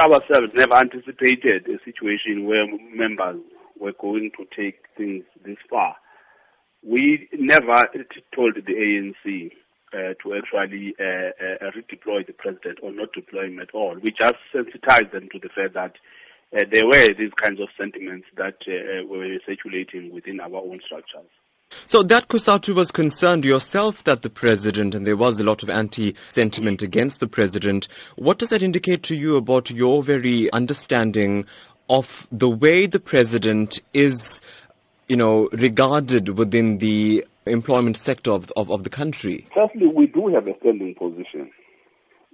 ourselves never anticipated a situation where members were going to take things this far. We never told the ANC uh, to actually uh, uh, redeploy the president or not deploy him at all. We just sensitized them to the fact that uh, there were these kinds of sentiments that uh, were circulating within our own structures. So that COSATU was concerned yourself that the president, and there was a lot of anti-sentiment against the president. What does that indicate to you about your very understanding of the way the president is, you know, regarded within the employment sector of, of, of the country? Firstly, we do have a standing position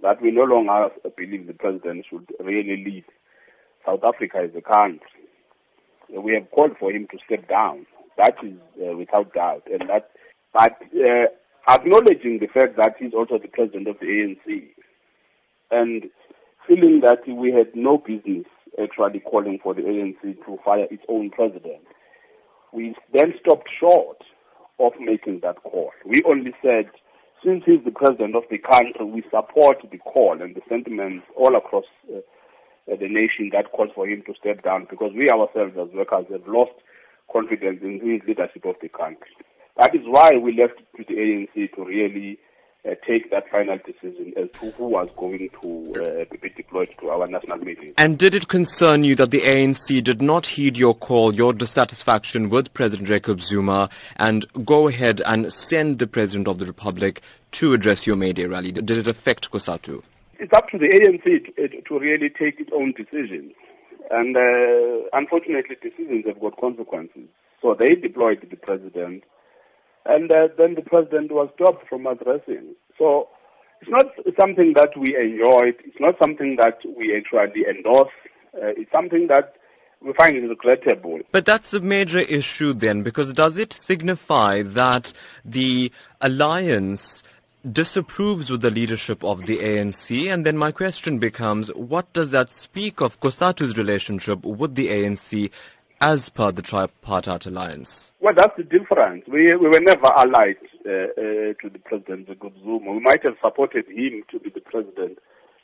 that we no longer believe the president should really lead South Africa as a country. We have called for him to step down that is uh, without doubt, and that. But uh, acknowledging the fact that he's also the president of the ANC, and feeling that we had no business actually calling for the ANC to fire its own president, we then stopped short of making that call. We only said, since he's the president of the country, we support the call and the sentiments all across uh, the nation that calls for him to step down because we ourselves as workers have lost confidence in his leadership of the country. That is why we left to the ANC to really uh, take that final decision as to who was going to uh, be deployed to our national meeting. And did it concern you that the ANC did not heed your call, your dissatisfaction with President Jacob Zuma, and go ahead and send the President of the Republic to address your May Day rally? Did it affect COSATU? It's up to the ANC to, to really take its own decisions. And uh, unfortunately, decisions have got consequences. So they deployed the president, and uh, then the president was stopped from addressing. So it's not something that we enjoy. It's not something that we actually endorse. Uh, it's something that we find it regrettable. But that's a major issue then, because does it signify that the alliance disapproves with the leadership of the ANC. And then my question becomes, what does that speak of COSATU's relationship with the ANC as per the tripartite alliance? Well, that's the difference. We, we were never allied uh, uh, to the president, Jacob. We might have supported him to be the president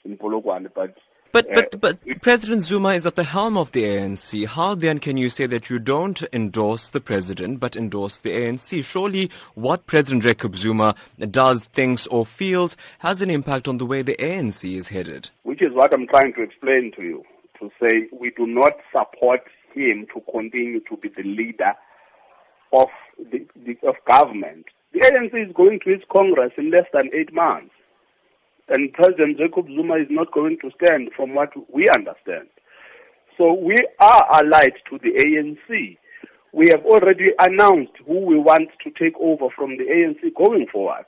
in Polokwane, but but, but, but President Zuma is at the helm of the ANC. How then can you say that you don't endorse the president but endorse the ANC? Surely what President Jacob Zuma does, thinks, or feels has an impact on the way the ANC is headed. Which is what I'm trying to explain to you. To say we do not support him to continue to be the leader of, the, the of government. The ANC is going to its Congress in less than eight months and President Jacob Zuma is not going to stand from what we understand. So we are allied to the ANC. We have already announced who we want to take over from the ANC going forward.